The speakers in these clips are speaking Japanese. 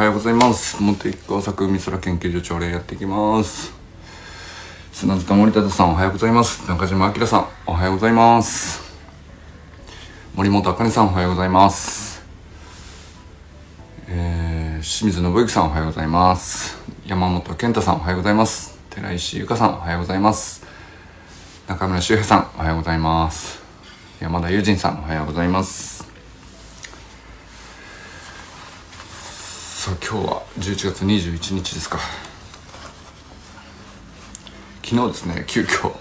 はようございます。元一工作海空研究所朝礼やっていきます。砂塚森田さんおはようございます。中島明さんおはようございます。森本茜さんおはようございます。えー、清水信之さんおはようございます。山本健太さんおはようございます。寺石由香さんおはようございます。中村修平さんおはようございます。山田友人さんおはようございます。さあ今日は11月21日ですか。昨日ですね急遽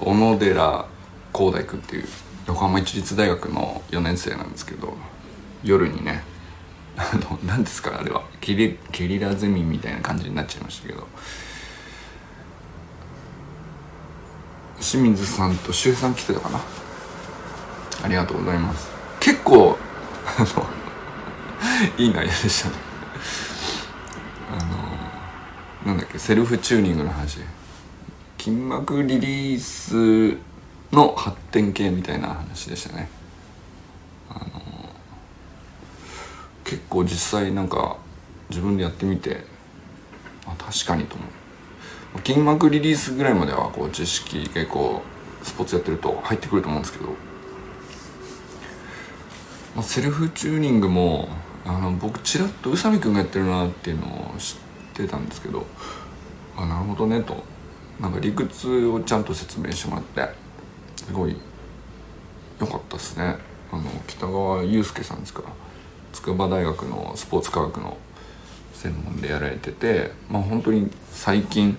小野寺光大君っていう横浜市立大学の4年生なんですけど夜にねあの何ですかあれはゲリゲリラゼミみたいな感じになっちゃいましたけど清水さんと周さん来てたかな。ありがとうございます。結構あの いい内容でしたね。なんだっけセルフチューニングの話。筋膜リリースの発展系みたいな話でしたね。あの結構実際なんか自分でやってみてあ確かにと思う。筋膜リリースぐらいまではこう知識結構スポーツやってると入ってくると思うんですけど、まあ、セルフチューニングもあの僕ちらっと宇佐美くんがやってるなっていうのを知ってたんですけどあなるほどねと。なんか理屈をちゃんと説明してもらってすごい良かったですね。あの北川悠介さんですか。ら筑波大学のスポーツ科学の専門でやられててまあ本当に最近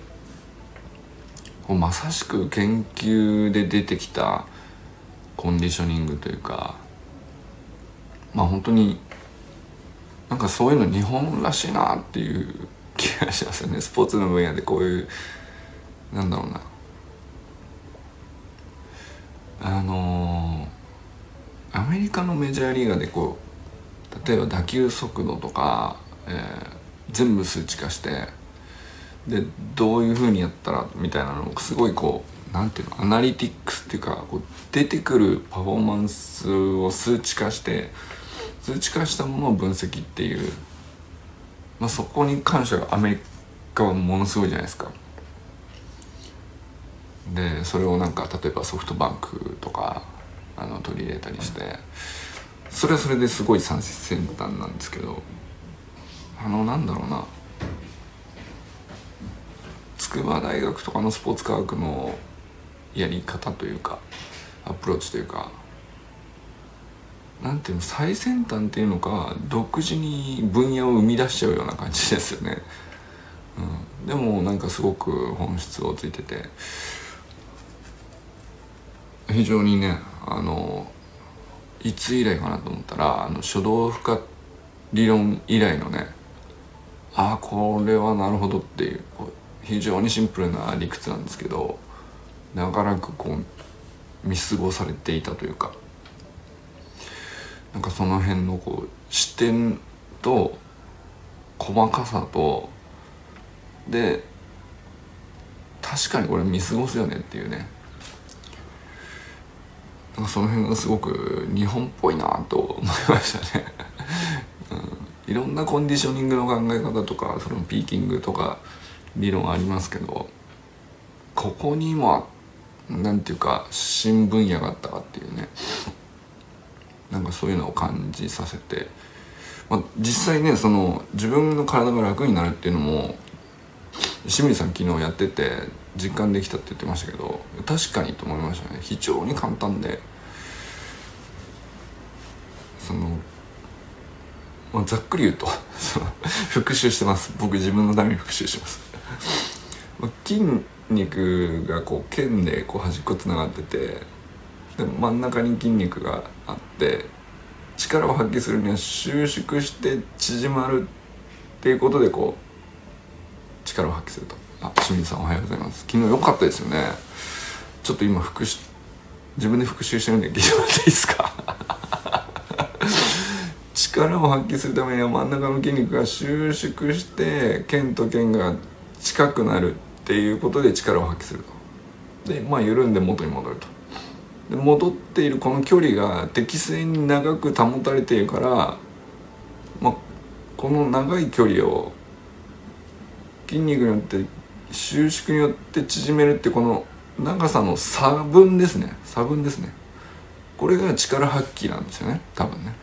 まさしく研究で出てきたコンディショニングというかまあ本当になんかそういうの日本らしいなっていう気がしますよね。スポーツの分野でこういうなんだろうな。あのー、アメリカのメジャーリーガーでこう例えば打球速度とか、えー、全部数値化してでどういうふうにやったらみたいなのをすごいこうなんていうのアナリティックスっていうかこう出てくるパフォーマンスを数値化して数値化したものを分析っていう、まあ、そこに関してはアメリカはものすごいじゃないですか。でそれをなんか例えばソフトバンクとかあの取り入れたりしてそれはそれですごい最先端なんですけどあのなんだろうな筑波大学とかのスポーツ科学のやり方というかアプローチというかなんていうの最先端っていうのか独自に分野を生み出しちゃうような感じですよね、うん、でもなんかすごく本質をついてて。非常にねあのいつ以来かなと思ったらあの初動負荷理論以来のねああこれはなるほどっていう非常にシンプルな理屈なんですけど長らくこう見過ごされていたというか。なんかその辺のこう視点と細かさとで確かにこれ見過ごすよねっていうね。なんかその辺がすごく日本っぽいなと思いましたね、うん、いろんなコンディショニングの考え方とかそのピーキングとか理論ありますけどここにもなんていうか新分野があったかっていうね。なんかそういうのを感じさせて、まあ、実際ねその自分の体が楽になるっていうのも清水さん昨日やってて実感できたって言ってましたけど確かにと思いましたね。非常に簡単でその、まあ、ざっくり言うと 復習してます。僕自分のために復習します。筋肉がこう腱でこう端っこつながっててで真ん中に筋肉があって力を発揮するには収縮して縮まるっていうことでこう力を発揮すると。あ清水さんおはようございます。昨日良かったですよね。ちょっと今復習自分で復習してるんで聞いてもらっていいですか？力を発揮するためには真ん中の筋肉が収縮して腱と腱が近くなるっていうことで力を発揮すると。でまあ緩んで元に戻ると。で戻っているこの距離が適正に長く保たれているから、まあ、この長い距離を筋肉によって収縮によって縮めるってこの長さの差分ですね。差分ですね。これが力発揮なんですよね。多分ね。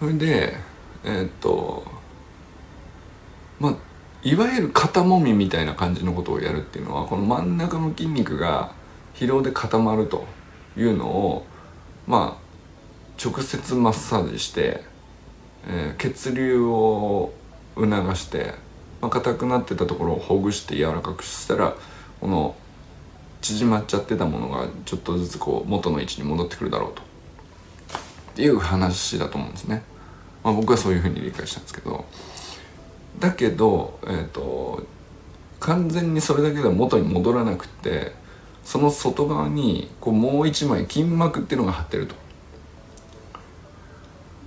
それでえー、っとまあいわゆる肩もみみたいな感じのことをやるっていうのはこの真ん中の筋肉が疲労で固まるというのをまあ直接マッサージして、えー、血流を促してまあ、硬くなってたところをほぐして柔らかくしたらこの縮まっちゃってたものがちょっとずつこう元の位置に戻ってくるだろうと。っていう話だと思うんですね、まあ、僕はそういうふうに理解したんですけど。だけど、えーと、完全にそれだけでは元に戻らなくてその外側にこうもう一枚筋膜っていうのが張ってると。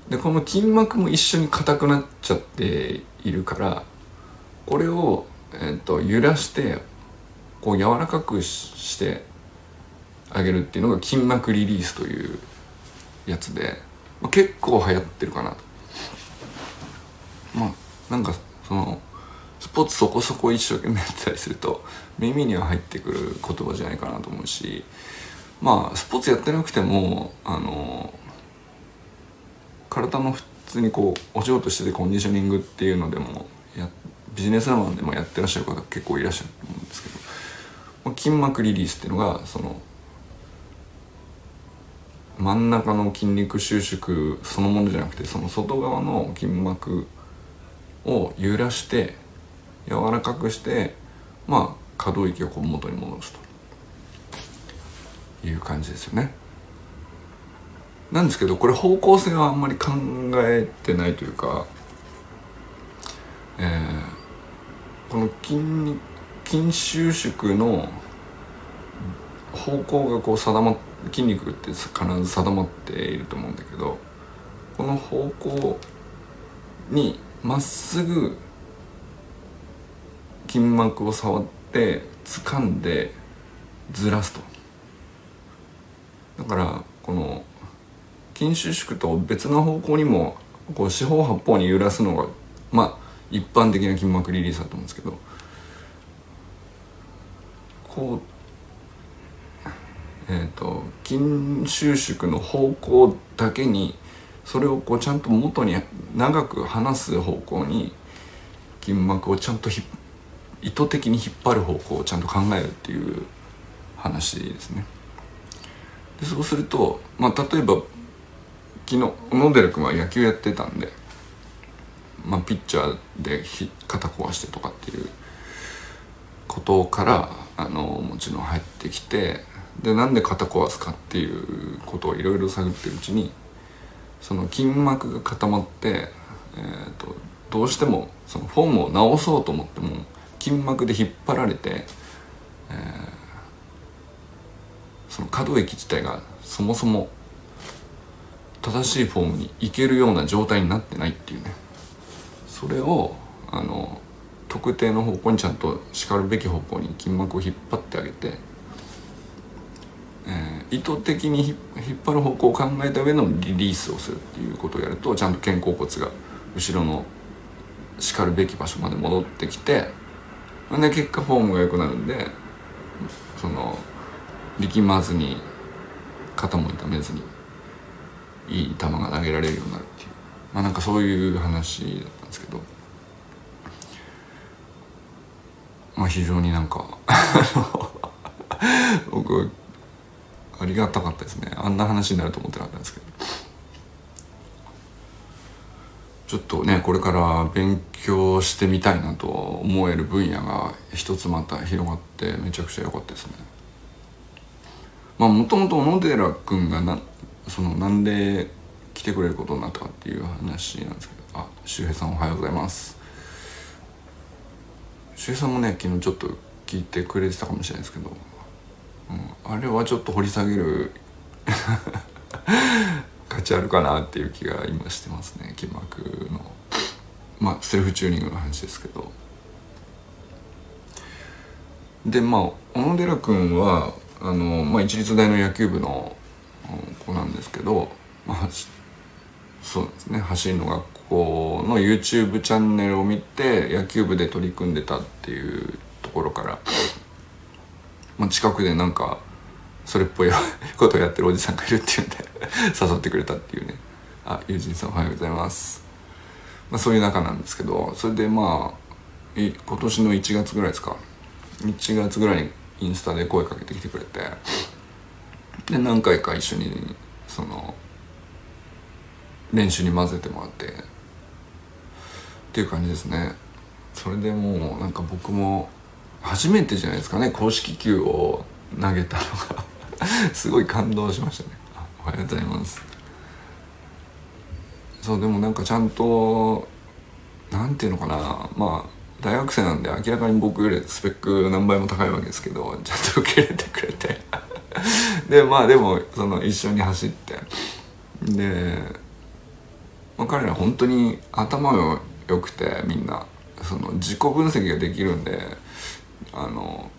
でこの筋膜も一緒に硬くなっちゃっているからこれを、えーと、揺らしてこう柔らかくしてあげるっていうのが筋膜リリースというやつで、まあ、結構流行ってるかなと。まあなんかそのスポーツそこそこ一生懸命やったりすると耳には入ってくる言葉じゃないかなと思うしまあスポーツやってなくてもあの体の普通にこうお仕事しててコンディショニングっていうのでもやビジネスマンでもやってらっしゃる方結構いらっしゃると思うんですけど筋膜リリースっていうのがその真ん中の筋肉収縮そのものじゃなくてその外側の筋膜を揺らして柔らかくしてまあ可動域をこう元に戻すという感じですよね。なんですけどこれ方向性はあんまり考えてないというか、えー、この筋筋収縮の方向がこう定まっ筋肉って必ず定まっていると思うんだけどこの方向にまっすぐ筋膜を触って掴んでずらすと。だからこの筋収縮と別の方向にもこう四方八方に揺らすのがまあ一般的な筋膜リリースだと思うんですけど。こうえっ、と筋収縮の方向だけにそれをこうちゃんと元に長く離す方向に筋膜をちゃんと引っ意図的に引っ張る方向をちゃんと考えるっていう話ですね。でそうすると、まあ、例えば昨日小野寺君は野球やってたんでまあ、ピッチャーで肩壊してとかっていうことからあのもちろん入ってきてでなんで肩壊すかっていうことをいろいろ探ってるうちにその筋膜が固まって、えーと、どうしてもそのフォームを直そうと思っても筋膜で引っ張られて、えー、その可動域自体がそもそも正しいフォームにいけるような状態になってないっていうね。それをあの特定の方向にちゃんとしかるべき方向に筋膜を引っ張ってあげて、えー、意図的に引っ張る方向を考えた上のリリースをするっていうことをやるとちゃんと肩甲骨が後ろのしかるべき場所まで戻ってきてで結果フォームが良くなるんでその力まずに肩も痛めずにいい球が投げられるようになるっていう。まあなんかそういう話だったんですけど。まあ非常になんか 僕ありがたかったですね。あんな話になると思ってなかったんですけど。ちょっとねこれから勉強してみたいなと思える分野が一つまた広がってめちゃくちゃ良かったですね。まあもともと小野寺君がなそのなんで来てくれることになったかっていう話なんですけどあ周平さんおはようございます。周平さんもね昨日ちょっと聞いてくれてたかもしれないですけど、うん、あれはちょっと掘り下げる 価値あるかなっていう気が今してますね筋膜の。まあセルフチューニングの話ですけど。でまあ小野寺君はあの、まあ、一律大の野球部の子なんですけど、まあ、そうですね走りの学子の YouTube チャンネルを見て野球部で取り組んでたっていうところから、まあ、近くでなんかそれっぽい ことをやってるおじさんがいるっていうんで誘ってくれたっていうね。あ友人さんおはようございます、まあ、そういう仲なんですけどそれでまあ今年の1月ぐらいですか。1月ぐらいにインスタで声かけてきてくれてで何回か一緒にその練習に混ぜてもらってっていう感じですね。それでもうなんか僕も初めてじゃないですかね公式球を投げたのが。すごい感動しましたね。おはようございます。そうでもなんかちゃんとなんていうのかな。まあ大学生なんで明らかに僕よりスペック何倍も高いわけですけどちゃんと受け入れてくれて。でまあでもその一緒に走って。で、まあ、彼ら本当に頭が良くてみんな。その自己分析ができるんであの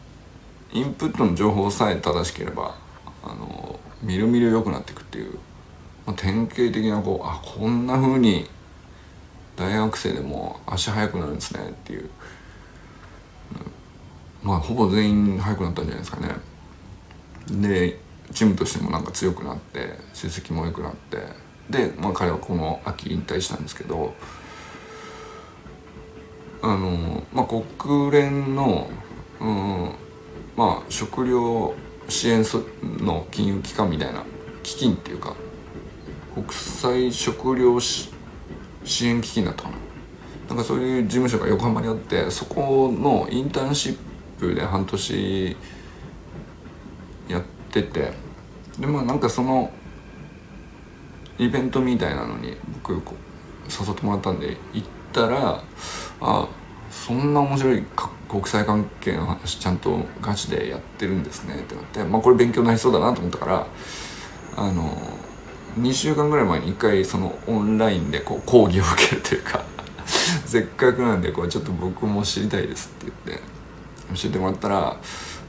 インプットの情報さえ正しければあのみるみる良くなっていくっていう、まあ、典型的なこうあこんな風に大学生でも足速くなるんですねっていう、まあほぼ全員速くなったんじゃないですかね。でチームとしてもなんか強くなって成績も良くなってで、まあ、彼はこの秋引退したんですけどあの、まあ、国連の、うん、まあ食料支援の金融機関みたいな基金っていうか国際食料支援基金だったかな。なんかそういう事務所が横浜にあってそこのインターンシップで半年やっててでまあなんかそのイベントみたいなのに僕誘ってもらったんで行ったらあそんな面白い国際関係の話ちゃんとガチでやってるんですねってなってまあこれ勉強になりそうだなと思ったからあの2週間ぐらい前に1回そのオンラインでこう講義を受けるというか せっかくなんでこうちょっと僕も知りたいですって言って教えてもらったら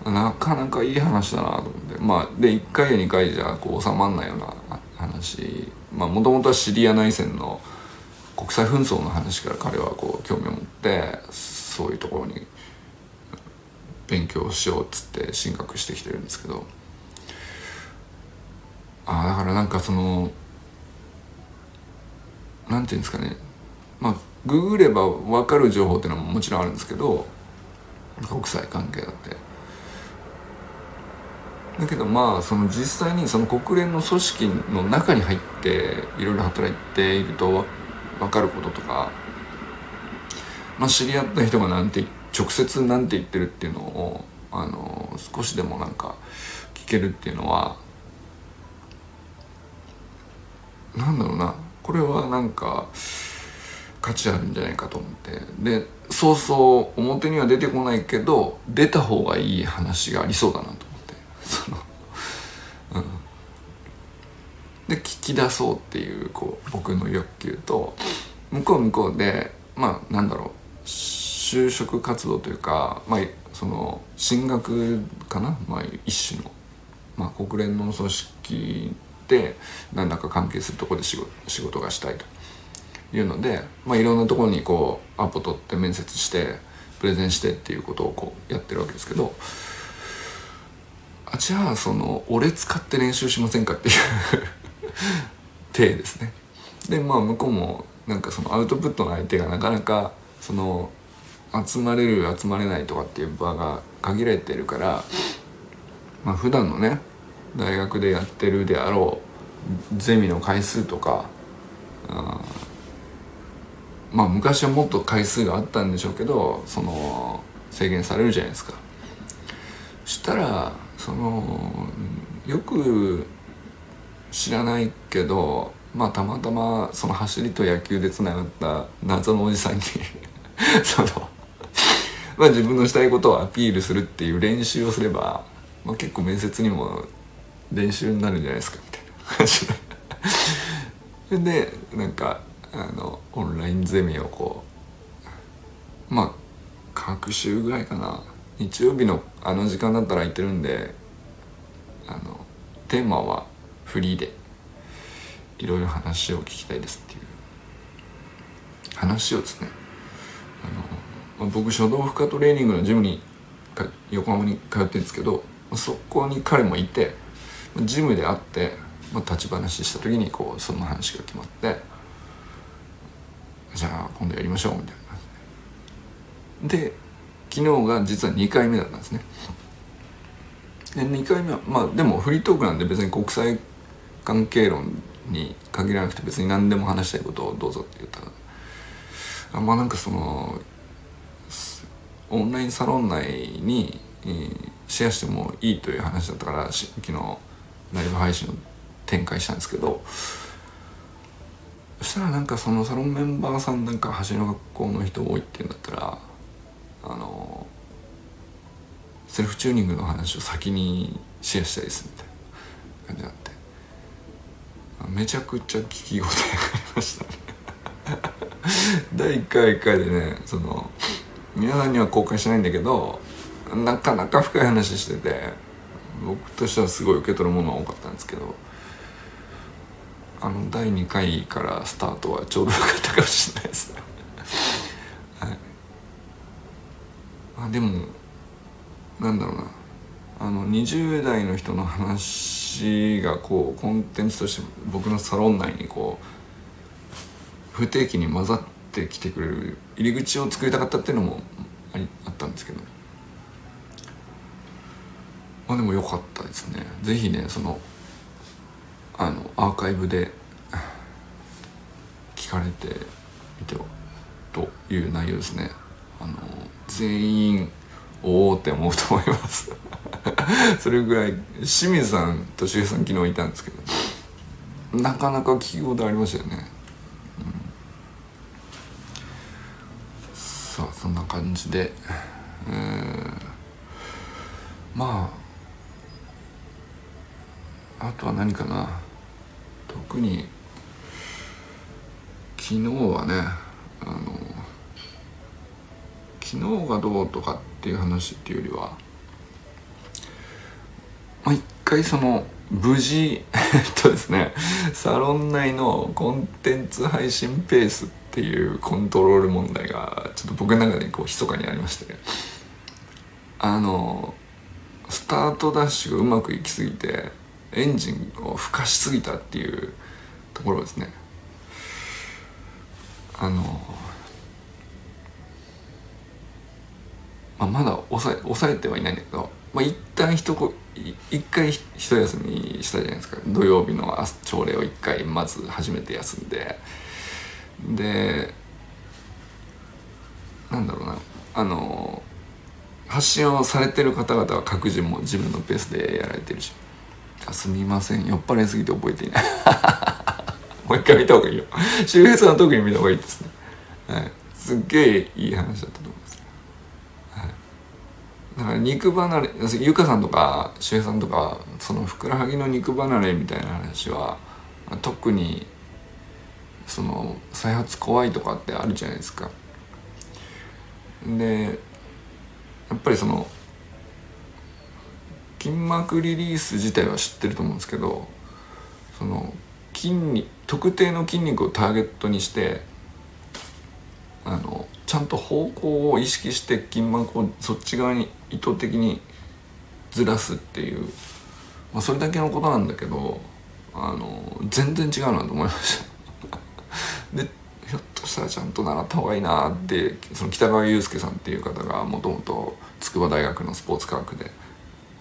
なかなかいい話だなと思ってまあで1回や2回じゃこう収まんないような話まあもともとはシリア内戦の国際紛争の話から彼はこう興味を持ってそういうところに勉強しようっつって進学してきてるんですけど。ああだからなんかそのなんていうんですかね。まあググれば分かる情報っていうのももちろんあるんですけど国際関係だって。だけどまあその実際にその国連の組織の中に入っていろいろ働いていると分かることとか、まあ、知り合った人がなんて直接なんて言ってるっていうのをあの少しでもなんか聞けるっていうのはなんだろうな。これはなんか価値あるんじゃないかと思って。でそうそう表には出てこないけど出た方がいい話がありそうだなと思って。その、うん、で聞き出そうっていうこう僕の欲求と向こう向こうでまあなんだろう就職活動というか、まあ、その進学かな、まあ、一種の、まあ、国連の組織で何らか関係するとこで仕事仕事がしたいというので、まあ、いろんなところにこうアポ取って面接してプレゼンしてっていうことをこうやってるわけですけど。あじゃあその俺使って練習しませんかっていう 体ですね。でまあ向こうもなんかそのアウトプットの相手がなかなかその集まれる集まれないとかっていう場が限られてるからまあ普段のね大学でやってるであろうゼミの回数とかあまあ昔はもっと回数があったんでしょうけどその制限されるじゃないですか。したらそのよく知らないけどまあたまたまその走りと野球でつながった謎のおじさんに そのまあ自分のしたいことをアピールするっていう練習をすれば、まあ、結構面接にも練習になるんじゃないですかみたいな話。でなんかあのオンラインゼミをこうまあ各週ぐらいかな。日曜日のあの時間だったら空いてるんであのテーマはフリーでいろいろ話を聞きたいですっていう。話をですねあの、まあ、僕書道負荷トレーニングのジムに横浜に通ってるんですけどそこに彼もいてジムで会って、まあ、立ち話した時にこうその話が決まってじゃあ今度やりましょうみたいなで。昨日が実は2回目だったんですね。で2回目はまあでもフリートークなんで別に国際関係論に限らなくて別に何でも話したいことをどうぞって言ったらあまあなんかそのオンラインサロン内に、シェアしてもいいという話だったから昨日ライブ配信を展開したんですけどそしたらなんかそのサロンメンバーさんなんか橋の学校の人多いって言うんだったらあのセルフチューニングの話を先にシェアしたいですみたいな感じになってめちゃくちゃ聞き応えがありましたね。第1回1回でねその皆さんには公開しないんだけどなかなか深い話してて僕としてはすごい受け取るものが多かったんですけどあの第2回からスタートはちょうどよかったかもしれないですね。はい。あでもなんだろうな。あの20代の人の話がこうコンテンツとして僕のサロン内にこう不定期に混ざってきてくれる入り口を作りたかったっていうのもありあったんですけど。まあでも良かったですね。是非ねそのあのアーカイブで聞かれてみてはという内容ですね。あの全員おおって思うと思います。それぐらい清水さんと周平さん昨日いたんですけど。なかなか聞き応えありましたよね、うん、さあそんな感じで、えー、まああとは何かな。特に昨日はねあの昨日がどうとかっていう話っていうよりはまあ一回その無事えっとですねサロン内のコンテンツ配信ペースっていうコントロール問題がちょっと僕の中でこう密かにありましてあのスタートダッシュがうまくいきすぎてエンジンをふかしすぎたっていうところですね。あのまあ、まだ抑え抑えてはいないんだけど、まあ、一旦一こ一回一休みしたじゃないですか。土曜日の朝礼を一回まず初めて休んで。でなんだろうな。あの発信をされてる方々は各自も自分のペースでやられてるし。あすみません。酔っ払いすぎて覚えていない。もう一回見た方がいいよ。周平さんは特に見た方がいいですね。はい。すっげえいい話だったとだから肉離れゆかさんとか周平さんとかそのふくらはぎの肉離れみたいな話は特にその再発怖いとかってあるじゃないですか。でやっぱりその筋膜リリース自体は知ってると思うんですけどその筋肉特定の筋肉をターゲットにしてあのちゃんと方向を意識して筋膜をそっち側に意図的にずらすっていう、まあ、それだけのことなんだけどあの全然違うなと思いました でひょっとしたらちゃんと習った方がいいなってその北川悠介さんっていう方がもともと筑波大学のスポーツ科学で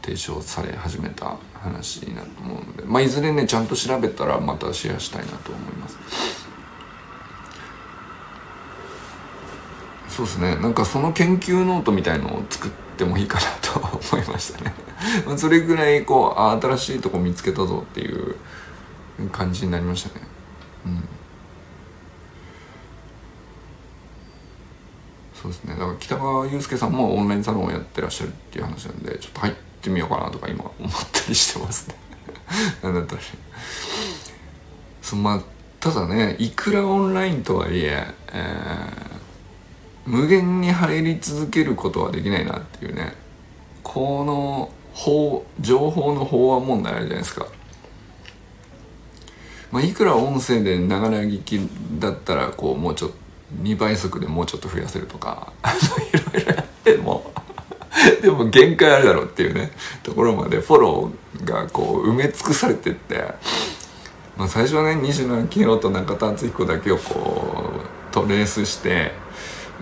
提唱され始めた話になると思うので、まあ、いずれねちゃんと調べたらまたシェアしたいなと思います。そうですね。なんかその研究ノートみたいのを作ってもいいかなと思いましたね。それぐらいこうあ新しいとこ見つけたぞっていう感じになりましたね。うん。そうですね。だから北川悠介さんもオンラインサロンをやってらっしゃるっていう話なんでちょっと入ってみようかなとか今思ったりしてますね。なんだったら。そまあただねいくらオンラインとはいええー無限に入り続けることはできないなっていうね。この法情報の飽和問題あるじゃないですか、まあ、いくら音声でながら聞きだったらこうもうちょっと2倍速でもうちょっと増やせるとか いろいろやっても でも限界あるだろうっていうねところまでフォローがこう埋め尽くされてって、まあ、最初はね西野明宏と中田敦彦だけをこうトレースして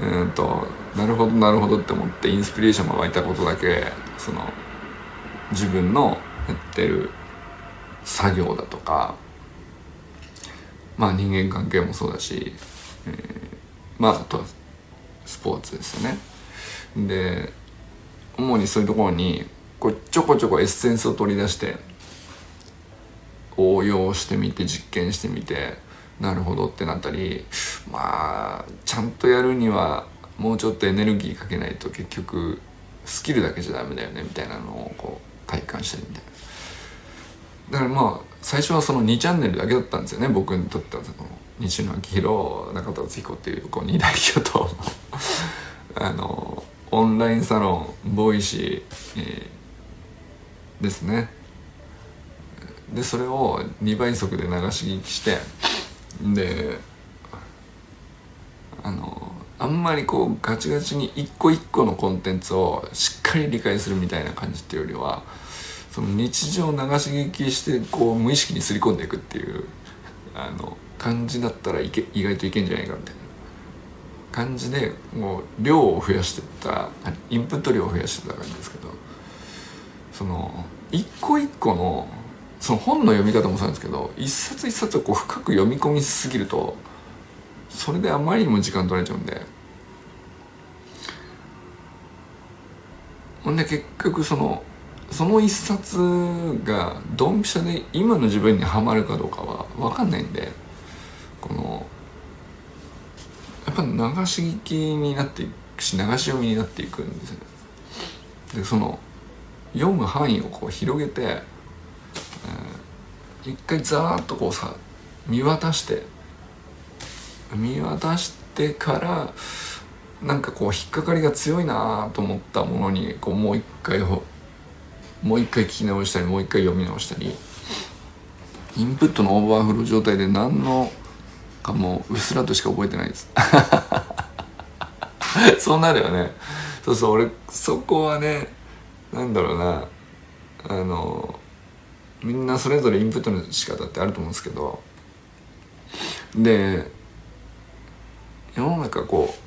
うんとなるほどなるほどって思ってインスピレーションが湧いたことだけその自分のやってる作業だとかまあ人間関係もそうだし、えー、まああとはスポーツですよね。で主にそういうところにこうちょこちょこエッセンスを取り出して応用してみて実験してみてなるほどってなったりまあちゃんとやるにはもうちょっとエネルギーかけないと結局スキルだけじゃダメだよねみたいなのをこう体感したりみたいな。だからまあ最初はその2チャンネルだけだったんですよね僕にとってはその西野昭弘中田敦彦っていうこう二大巨頭あのオンラインサロンボイシー、えー、ですね。でそれを2倍速で流し聞きしてであのあんまりこうガチガチに一個一個のコンテンツをしっかり理解するみたいな感じっていうよりはその日常流し聞きしてこう無意識にすり込んでいくっていうあの感じだったらいけ意外といけんじゃないかみたいな。感じでもう量を増やしてったインプット量を増やしてた感じですけどその一個一個のその本の読み方もそうなんですけど一冊一冊をこう深く読み込みすぎるとそれであまりにも時間取られちゃうんでほんで結局そのその一冊がドンピシャで今の自分にはまるかどうかは分かんないんでこのやっぱ流し聞きになっていくし流し読みになっていくんですよね。でその読む範囲をこう広げて、えー、一回ザーッとこうさ見渡して見渡してからなんかこう引っかかりが強いなと思ったものにこうもう一回もう一回聞き直したりもう一回読み直したりインプットのオーバーフロー状態で何のかもううっすらとしか覚えてないです。そうなるよね。そうそう俺そこはねなんだろうなあのみんなそれぞれインプットの仕方ってあると思うんですけどで世の中こう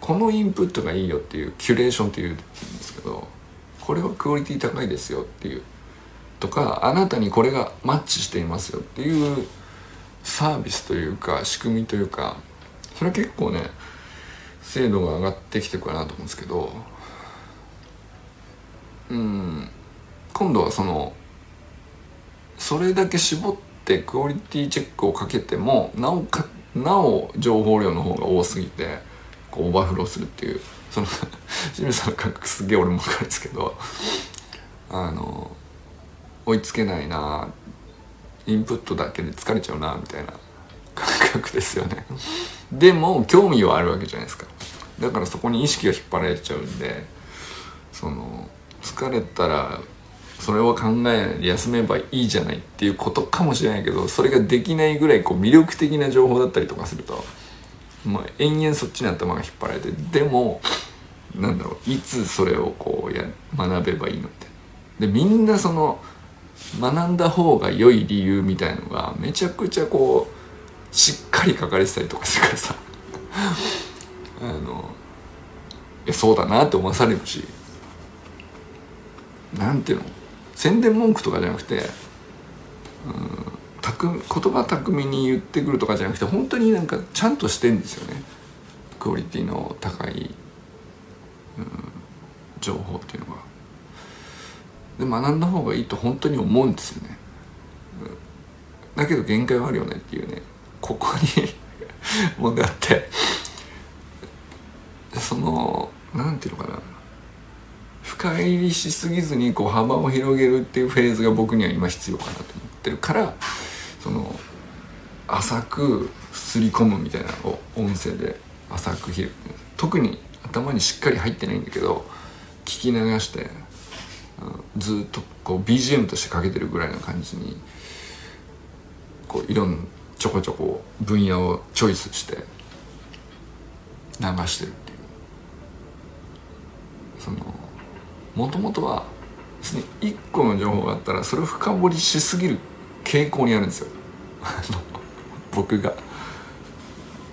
このインプットがいいよっていうキュレーションっていうんですけどこれはクオリティ高いですよっていうとかあなたにこれがマッチしていますよっていうサービスというか仕組みというかそれは結構ね精度が上がってきてるかなと思うんですけどうん今度はそのそれだけ絞ってクオリティチェックをかけてもなおかなお情報量の方が多すぎてこうオーバーフローするっていう。その清水さんの感覚すげえ俺も分かるんですけどあの追いつけないなインプットだけで疲れちゃうなみたいな感覚ですよね。でも興味はあるわけじゃないですか。だからそこに意識が引っ張られちゃうんでその疲れたらそれを考えないで休めばいいじゃないっていうことかもしれないけどそれができないぐらいこう魅力的な情報だったりとかすると、まあ、延々そっちに頭が引っ張られてでもなんだろういつそれをこうや学べばいいのって。でみんなその学んだ方が良い理由みたいのがめちゃくちゃこうしっかり書かれてたりとかするからさ。あのえそうだなって思わされるし。なんていうの？宣伝文句とかじゃなくてうん言葉巧みに言ってくるとかじゃなくて本当になんかちゃんとしてんですよね。クオリティの高い、うん、情報っていうのが。で学んだ方がいいと本当に思うんですよね、だけど限界はあるよねっていうね。ここに問題あって。そのなんていうのかな。深入りしすぎずにこう幅を広げるっていうフェーズが僕には今必要かなと思ってるからその浅くすり込むみたいなのを音声で浅く広特に頭にしっかり入ってないんだけど聞き流してずっとこう BGM としてかけてるぐらいの感じにこういろんなちょこちょこ分野をチョイスして流してるっていう。そのもともとは別に1個の情報があったらそれを深掘りしすぎる傾向にあるんですよ僕が。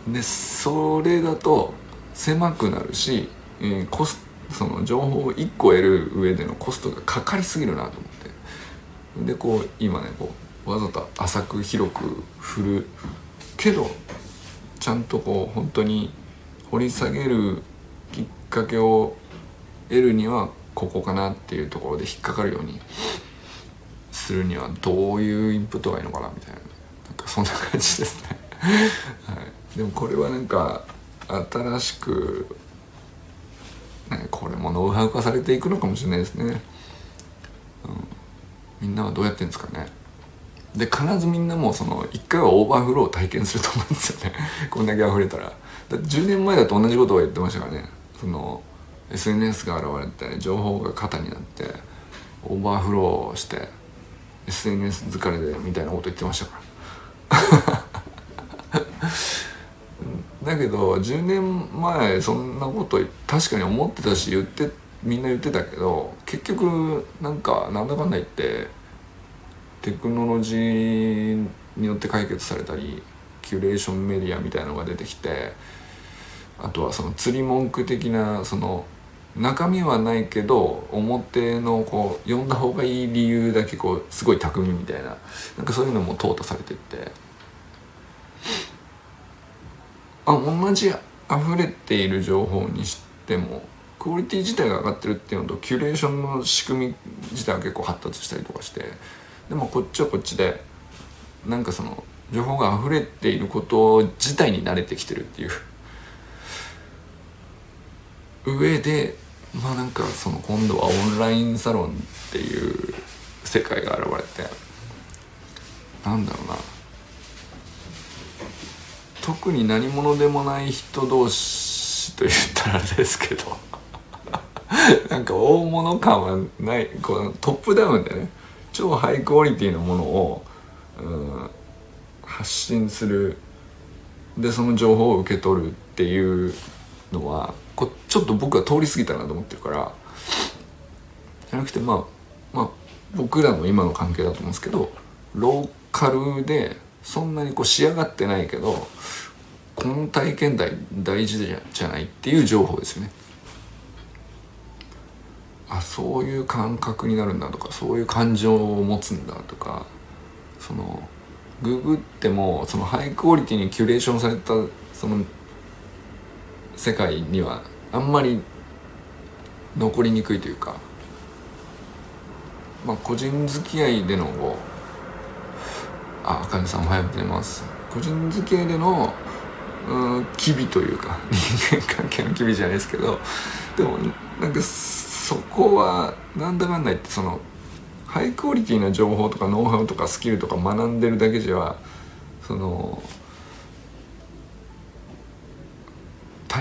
でそれだと狭くなるし、えー、コスその情報を1個得る上でのコストがかかりすぎるなと思ってでこう今ねこうわざと浅く広く振るけどちゃんとこう本当に掘り下げるきっかけを得るにはここかなっていうところで引っかかるようにするにはどういうインプットがいいのかなみたいななんかそんな感じですね。はい、でもこれはなんか新しく、これもノウハウ化されていくのかもしれないですね、うん、みんなはどうやってんですかね。で必ずみんなもその一回はオーバーフローを体験すると思うんですよね。こんだけ溢れたら。だって10年前だと同じことを言ってましたからね。その SNS が現れて情報が過多になってオーバーフローして SNS 疲れでみたいなこと言ってましたから。だけど10年前そんなこと確かに思ってたし言ってみんな言ってたけど結局なんかなんだかんだ言ってテクノロジーによって解決されたりキュレーションメディアみたいのが出てきてあとはその釣り文句的なその中身はないけど表のこう読んだ方がいい理由だけこうすごい巧みみたいななんかそういうのも淘汰されてって。あ同じ溢れている情報にしてもクオリティ自体が上がってるっていうのとキュレーションの仕組み自体は結構発達したりとかしてでもこっちはこっちでなんかその情報が溢れていること自体に慣れてきてるっていう。上でまあなんかその今度はオンラインサロンっていう世界が現れてなんだろうな。特に何者でもない人同士と言ったらあれですけど なんか大物感はないこのトップダウンでね超ハイクオリティのものを、うん、発信する。でその情報を受け取るっていうのはこちょっと僕は通り過ぎたなと思ってるからじゃなくてまあまあ僕らの今の関係だと思うんですけどローカルでそんなにこう仕上がってないけどこの体験大大事じゃないっていう情報ですよね。あそういう感覚になるんだとかそういう感情を持つんだとかそのググってもそのハイクオリティにキュレーションされたその世界にはあんまり残りにくいというかまあ個人付き合いでのああかねさんおはようございます。個人付き合いでのうん機微というか 人間関係の機微じゃないですけどでもなんかそこはなんだかんだ言ってそのハイクオリティな情報とかノウハウとかスキルとか学んでるだけじゃその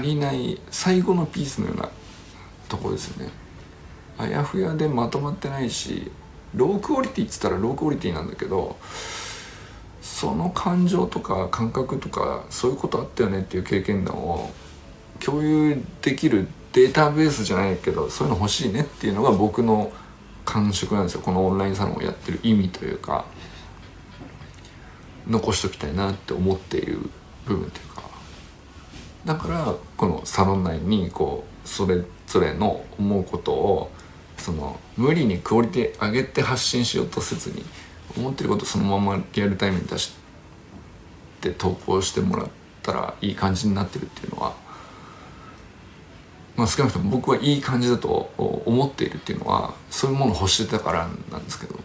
足りない最後のピースのようなとこですよね。あやふやでまとまってないしロークオリティっつったらロークオリティなんだけどその感情とか感覚とかそういうことあったよねっていう経験談を共有できるデータベースじゃないけどそういうの欲しいねっていうのが僕の感触なんですよ。このオンラインサロンをやってる意味というか残しときたいなって思っている部分というか。だからこのサロン内にこうそれぞれの思うことをその無理にクオリティ上げて発信しようとせずに思ってることそのままリアルタイムに出して投稿してもらったらいい感じになってるっていうのは、まあ、少なくとも僕はいい感じだと思っているっていうのはそういうものを欲してたからなんですけど。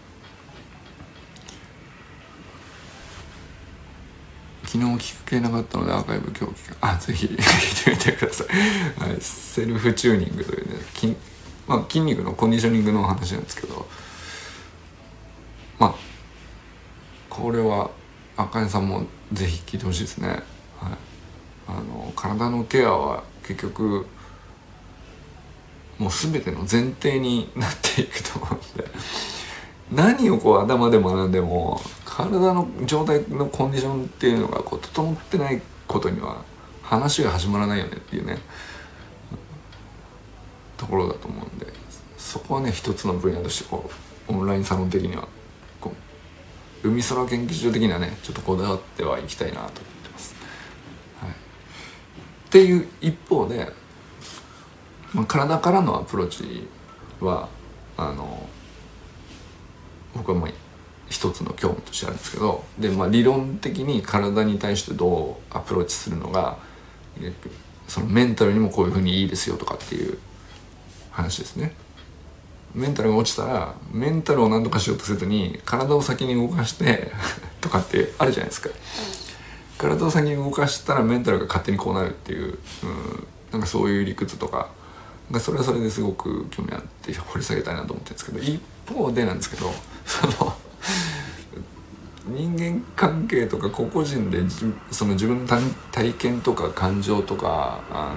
昨日聞けなかったのでアーカイブ今日聞く。あぜひ 聞いてみてください、はい、セルフチューニングというね筋,、まあ、筋肉のコンディショニングの話なんですけどまあこれはあかねさんもぜひ聞いてほしいですね、はい、あの体のケアは結局もう全ての前提になっていくと思うんで何をこう頭で学んでも体の状態のコンディションっていうのがこう整ってないことには話が始まらないよねっていうねところだと思うんでそこはね一つの分野としてこうオンラインサロン的にはこう海空研究所的にはねちょっとこだわってはいきたいなと思ってます。はい、っていう一方で、まあ、体からのアプローチはあの僕はまあ一つの興味としてあるんですけどで、まあ、理論的に体に対してどうアプローチするのがそのメンタルにもこういうふうにいいですよとかっていう話ですね。メンタルが落ちたらメンタルを何とかしようとせずに体を先に動かして とかってあるじゃないですか。体を先に動かしたらメンタルが勝手にこうなるっていう、うん、なんかそういう理屈とかそれはそれですごく興味あって掘り下げたいなと思ってるんですけど一方でなんですけどその人間関係とか個々人でその自分の体験とか感情とかあ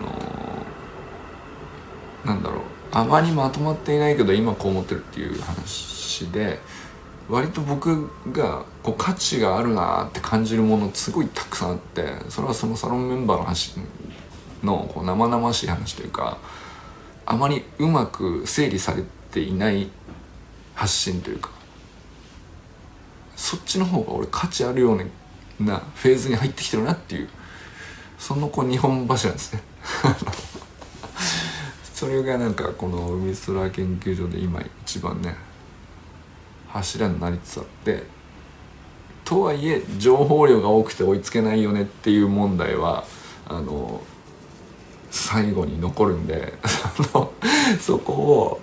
のなんだろう。あまりまとまっていないけど今こう思ってるっていう話で割と僕がこう価値があるなって感じるものすごいたくさんあってそれはそのサロンメンバーの話のこう生々しい話というかあまりうまく整理されていない発信というかそっちの方が俺価値あるようなフェーズに入ってきてるなっていう。その子日本柱ですね。それがなんかこの海空研究所で今一番ね柱になりつつあって。とはいえ情報量が多くて追いつけないよねっていう問題はあの最後に残るんで そこを、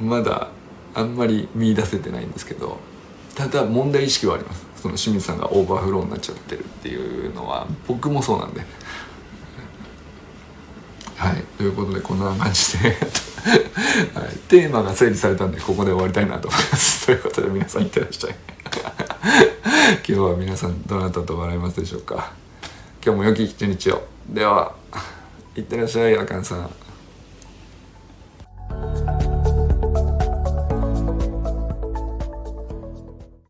うん、まだあんまり見出せてないんですけど。ただ問題意識はあります。その清水さんがオーバーフローになっちゃってるっていうのは。僕もそうなんで。はい。ということでこんな感じで。はい、テーマが整理されたんでここで終わりたいなと思います。ということで皆さんいってらっしゃい。今日は皆さんどなたと笑いますでしょうか。今日も良き一日を。ではいってらっしゃいあかんさん。